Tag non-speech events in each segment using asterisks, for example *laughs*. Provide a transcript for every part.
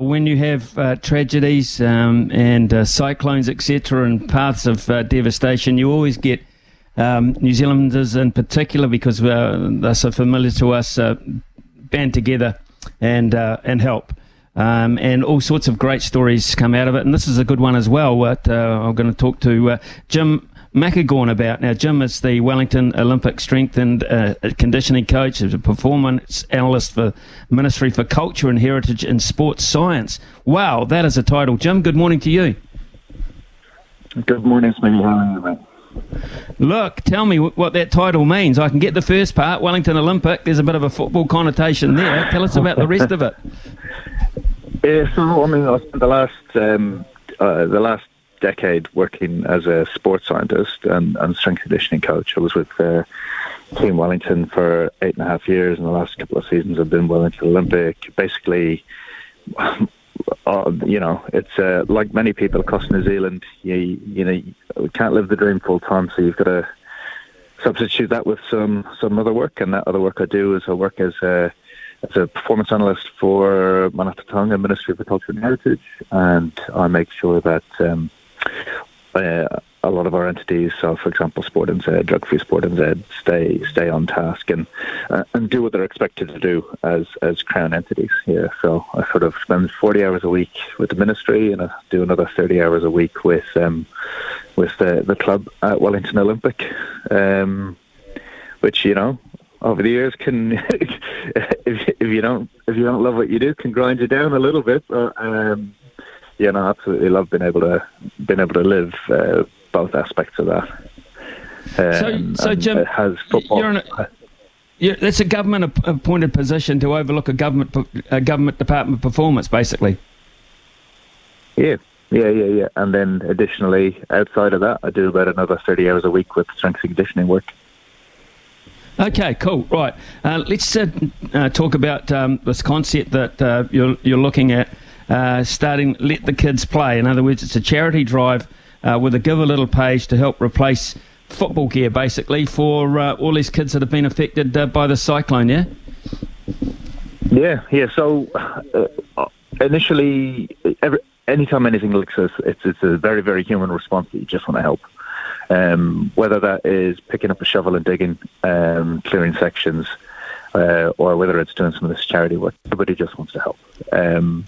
When you have uh, tragedies um, and uh, cyclones, etc., and paths of uh, devastation, you always get um, New Zealanders in particular, because uh, they're so familiar to us, uh, band together and uh, and help. Um, and all sorts of great stories come out of it. And this is a good one as well. What I'm going to talk to Jim Macagorn about. Now, Jim is the Wellington Olympic strength and uh, conditioning coach, He's a performance analyst for Ministry for Culture and Heritage and Sports Science. Wow, that is a title. Jim, good morning to you. Good morning, Smitty. How are you, mate? Look, tell me what that title means. I can get the first part, Wellington Olympic. There's a bit of a football connotation there. Tell us about the rest of it. *laughs* Yeah, so I mean, I spent the last um, uh, the last decade working as a sports scientist and, and strength conditioning coach. I was with uh, Team Wellington for eight and a half years, and the last couple of seasons I've been Wellington Olympic. Basically, *laughs* uh, you know, it's uh, like many people across New Zealand. You you know, you can't live the dream full time, so you've got to substitute that with some some other work. And that other work I do is I work as a as a performance analyst for Manatū Taonga Ministry of Culture and Heritage, and I make sure that um, a lot of our entities, so for example, Sport NZ, Drug Free Sport NZ, stay stay on task and uh, and do what they're expected to do as as crown entities. Yeah, so I sort of spend 40 hours a week with the ministry, and I do another 30 hours a week with um, with the the club at Wellington Olympic, um, which you know over the years can *laughs* if, if you don't if you don't love what you do can grind you down a little bit. But, um, yeah, no, absolutely love being able to being able to live uh, both aspects of that. Um, so, so Jim, has football. You're in a, you're, that's a government appointed position to overlook a government a government department performance, basically. Yeah, yeah, yeah, yeah. And then additionally, outside of that, I do about another thirty hours a week with strength and conditioning work. Okay, cool. Right, uh, let's uh, uh, talk about um, this concept that uh, you're you're looking at uh, starting Let the Kids Play. In other words, it's a charity drive uh, with a Give a Little page to help replace football gear, basically, for uh, all these kids that have been affected uh, by the cyclone, yeah? Yeah, yeah. So uh, initially, every, anytime anything looks this, it's, it's a very, very human response that you just want to help. Um, whether that is picking up a shovel and digging, um, clearing sections, uh, or whether it's doing some of this charity work, everybody just wants to help. Um,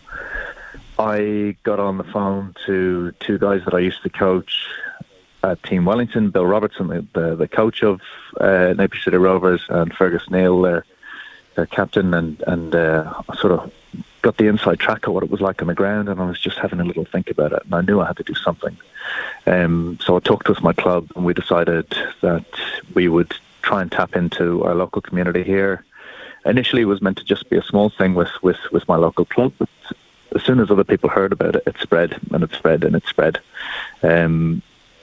I got on the phone to two guys that I used to coach at Team Wellington, Bill Robertson, the, the, the coach of uh, Napier City Rovers, and Fergus Neal, their, their captain, and, and uh, sort of got the inside track of what it was like on the ground, and I was just having a little think about it, and I knew I had to do something. Um, so I talked with my club, and we decided that we would try and tap into our local community here. Initially, it was meant to just be a small thing with, with, with my local club, as soon as other people heard about it, it spread and it spread and it spread. Um,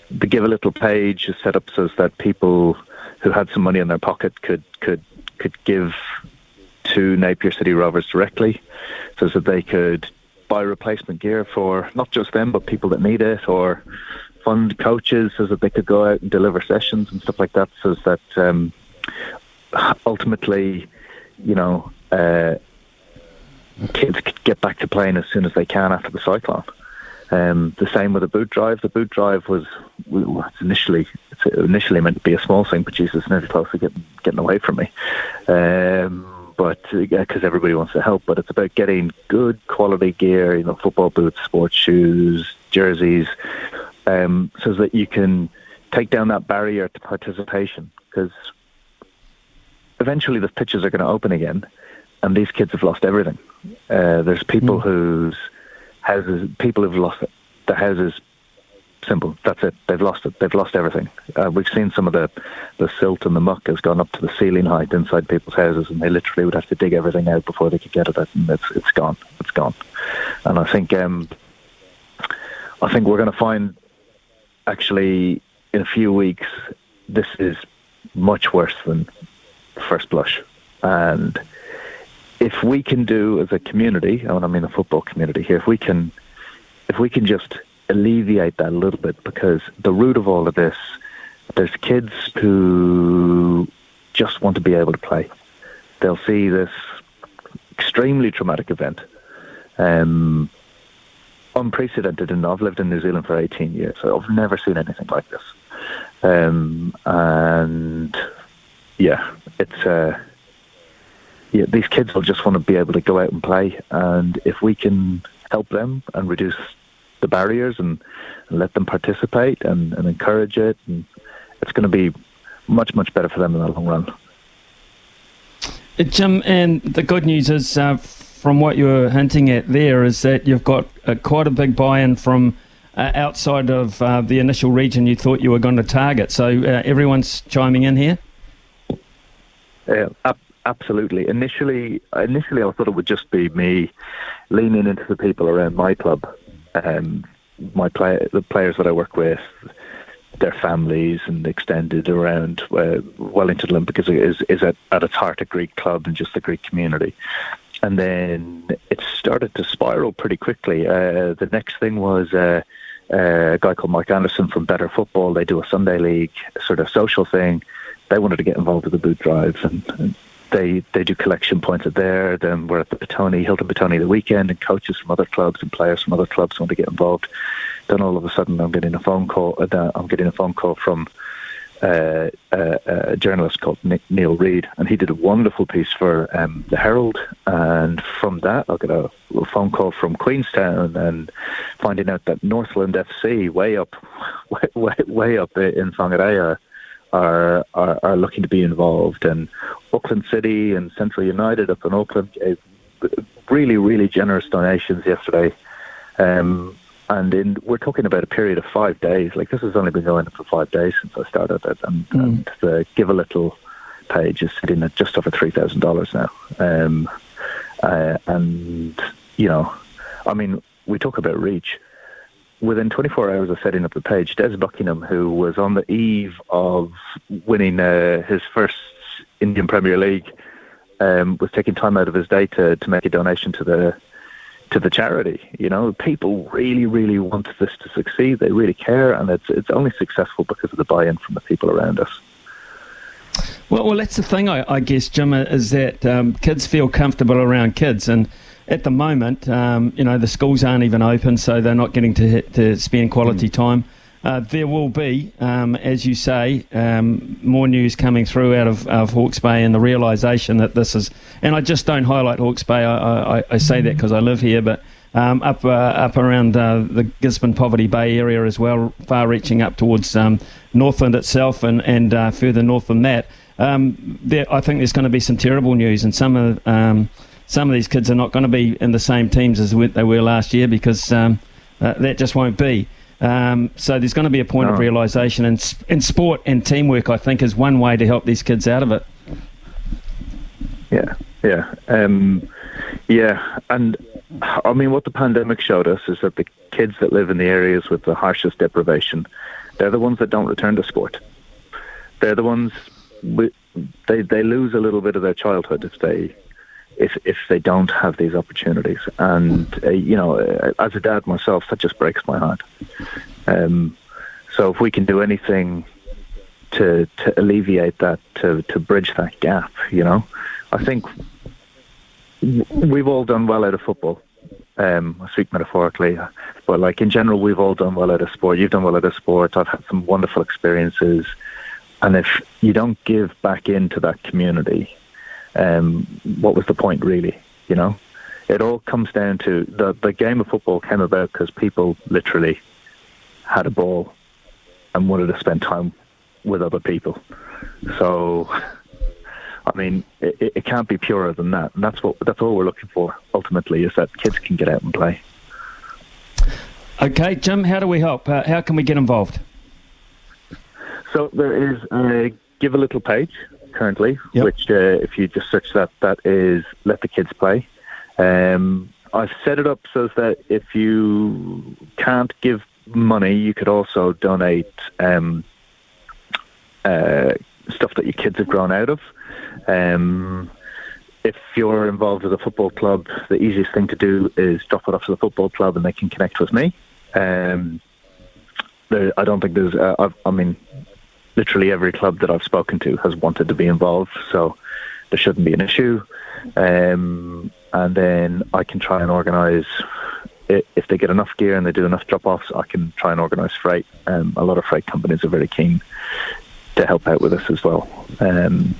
the Give a Little page is set up so that people who had some money in their pocket could could could give to Napier City Rovers directly, so that they could buy replacement gear for not just them but people that need it, or fund coaches so that they could go out and deliver sessions and stuff like that, so that um, ultimately, you know. Uh, kids get back to playing as soon as they can after the cyclone. Um, the same with the boot drive. The boot drive was initially initially meant to be a small thing, but Jesus, nearly close to getting getting away from me. Um, but because everybody wants to help, but it's about getting good quality gear, you know, football boots, sports shoes, jerseys, um, so that you can take down that barrier to participation. Because eventually the pitches are going to open again, and these kids have lost everything. Uh, there's people mm. whose houses, people who've lost it. The houses, simple. That's it. They've lost it. They've lost everything. Uh, we've seen some of the the silt and the muck has gone up to the ceiling height inside people's houses, and they literally would have to dig everything out before they could get at it. And it's it's gone. It's gone. And I think um, I think we're going to find actually in a few weeks this is much worse than first blush, and if we can do as a community, and I mean the football community here, if we can, if we can just alleviate that a little bit, because the root of all of this, there's kids who just want to be able to play. They'll see this extremely traumatic event, Um, unprecedented, and I've lived in New Zealand for 18 years, so I've never seen anything like this. Um, and yeah, it's uh, yeah, these kids will just want to be able to go out and play, and if we can help them and reduce the barriers and, and let them participate and, and encourage it, and it's going to be much much better for them in the long run. Jim, and the good news is, uh, from what you were hinting at there, is that you've got uh, quite a big buy-in from uh, outside of uh, the initial region you thought you were going to target. So uh, everyone's chiming in here. Yeah, absolutely. Initially, initially, I thought it would just be me leaning into the people around my club, um, my play, the players that I work with, their families and extended around uh, Wellington Olympic it is is at, at its heart a Greek club and just a Greek community. And then it started to spiral pretty quickly. Uh, the next thing was uh, uh, a guy called Mike Anderson from Better Football. They do a Sunday league sort of social thing. They wanted to get involved with the boot drives and, and they they do collection points at there. Then we're at the Petone, Hilton Petone the weekend, and coaches from other clubs and players from other clubs want to get involved. Then all of a sudden, I'm getting a phone call. Uh, I'm getting a phone call from uh, uh, a journalist called Nick, Neil Reid, and he did a wonderful piece for um, the Herald. And from that, I got a, a, phone call from Queenstown and finding out that Northland FC, way up, *laughs* way, way, way up in Whangarei, are, are, are looking to be involved, and Auckland City and Central United up in Auckland gave really, really generous donations yesterday. Um, and in, we're talking about a period of five days. Like this has only been going on for five days since I started it, and, mm. and the Give a Little page is sitting at just over three thousand dollars now. Um, uh, and you know, I mean, we talk about reach. Within 24 hours of setting up the page, Des Buckingham, who was on the eve of winning uh, his first Indian Premier League, um, was taking time out of his day to, to make a donation to the to the charity. You know, people really, really want this to succeed. They really care, and it's it's only successful because of the buy-in from the people around us. Well, well, that's the thing, I, I guess, Jim, is that um, kids feel comfortable around kids, and at the moment, um, you know, the schools aren't even open, so they're not getting to to spend quality mm. time. Uh, there will be, um, as you say, um, more news coming through out of, of Hawke's Bay and the realisation that this is. And I just don't highlight Hawke's Bay. I, I, I say that because I live here, but um, up uh, up around uh, the Gisborne Poverty Bay area as well, far reaching up towards um, Northland itself and and uh, further north than that. Um, there, I think there's going to be some terrible news, and some of um, some of these kids are not going to be in the same teams as they were last year because um, uh, that just won't be. Um, so there's going to be a point no. of realization, and in sport and teamwork, I think, is one way to help these kids out of it. Yeah, yeah, um, yeah, and I mean, what the pandemic showed us is that the kids that live in the areas with the harshest deprivation, they're the ones that don't return to sport. They're the ones they they lose a little bit of their childhood if they if if they don't have these opportunities. And uh, you know, uh, as a dad myself, that just breaks my heart. Um, so if we can do anything to to alleviate that, to to bridge that gap, you know, I think we've all done well out of football. Um, I speak metaphorically, but like in general, we've all done well out of sport. You've done well out of sport. I've had some wonderful experiences, and if you don't give back into that community, um, what was the point really? You know, it all comes down to the the game of football came about because people literally had a ball and wanted to spend time with other people. So, I mean, it, it can't be purer than that, and that's what that's all we're looking for ultimately is that kids can get out and play. Okay, Jim, how do we help? Uh, how can we get involved? So there is a give a little page currently, yep. which uh, if you just search that, that is Let the Kids Play. Um, I've set it up so that if you can't give money, you could also donate um, uh, stuff that your kids have grown out of. Um, if you're involved with a football club, the easiest thing to do is drop it off to the football club and they can connect with me. Um, there, I don't think there's, uh, I mean, literally every club that I've spoken to has wanted to be involved, so there shouldn't be an issue. Um, and then I can try and organise. If they get enough gear and they do enough drop-offs, I can try and organise freight. Um, a lot of freight companies are very keen to help out with us as well. Um,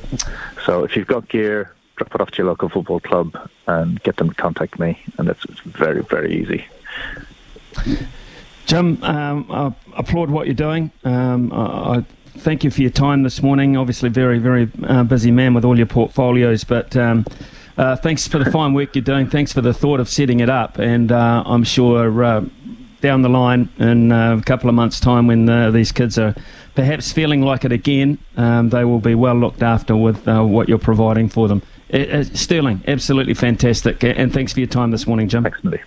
so if you've got gear, drop it off to your local football club and get them to contact me, and it's, very very easy. Jim, um, I applaud what you're doing. Um, I, thank you for your time this morning. Obviously, very very uh, busy man with all your portfolios, but. Um, uh, thanks for the *laughs* fine work you're doing. Thanks for the thought of setting it up, and uh, I'm sure uh, down the line in uh, a couple of months' time, when uh, these kids are perhaps feeling like it again, um, they will be well looked after with uh, what you're providing for them. Sterling, absolutely fantastic, and thanks for your time this morning, Jim. Thanks, Millie.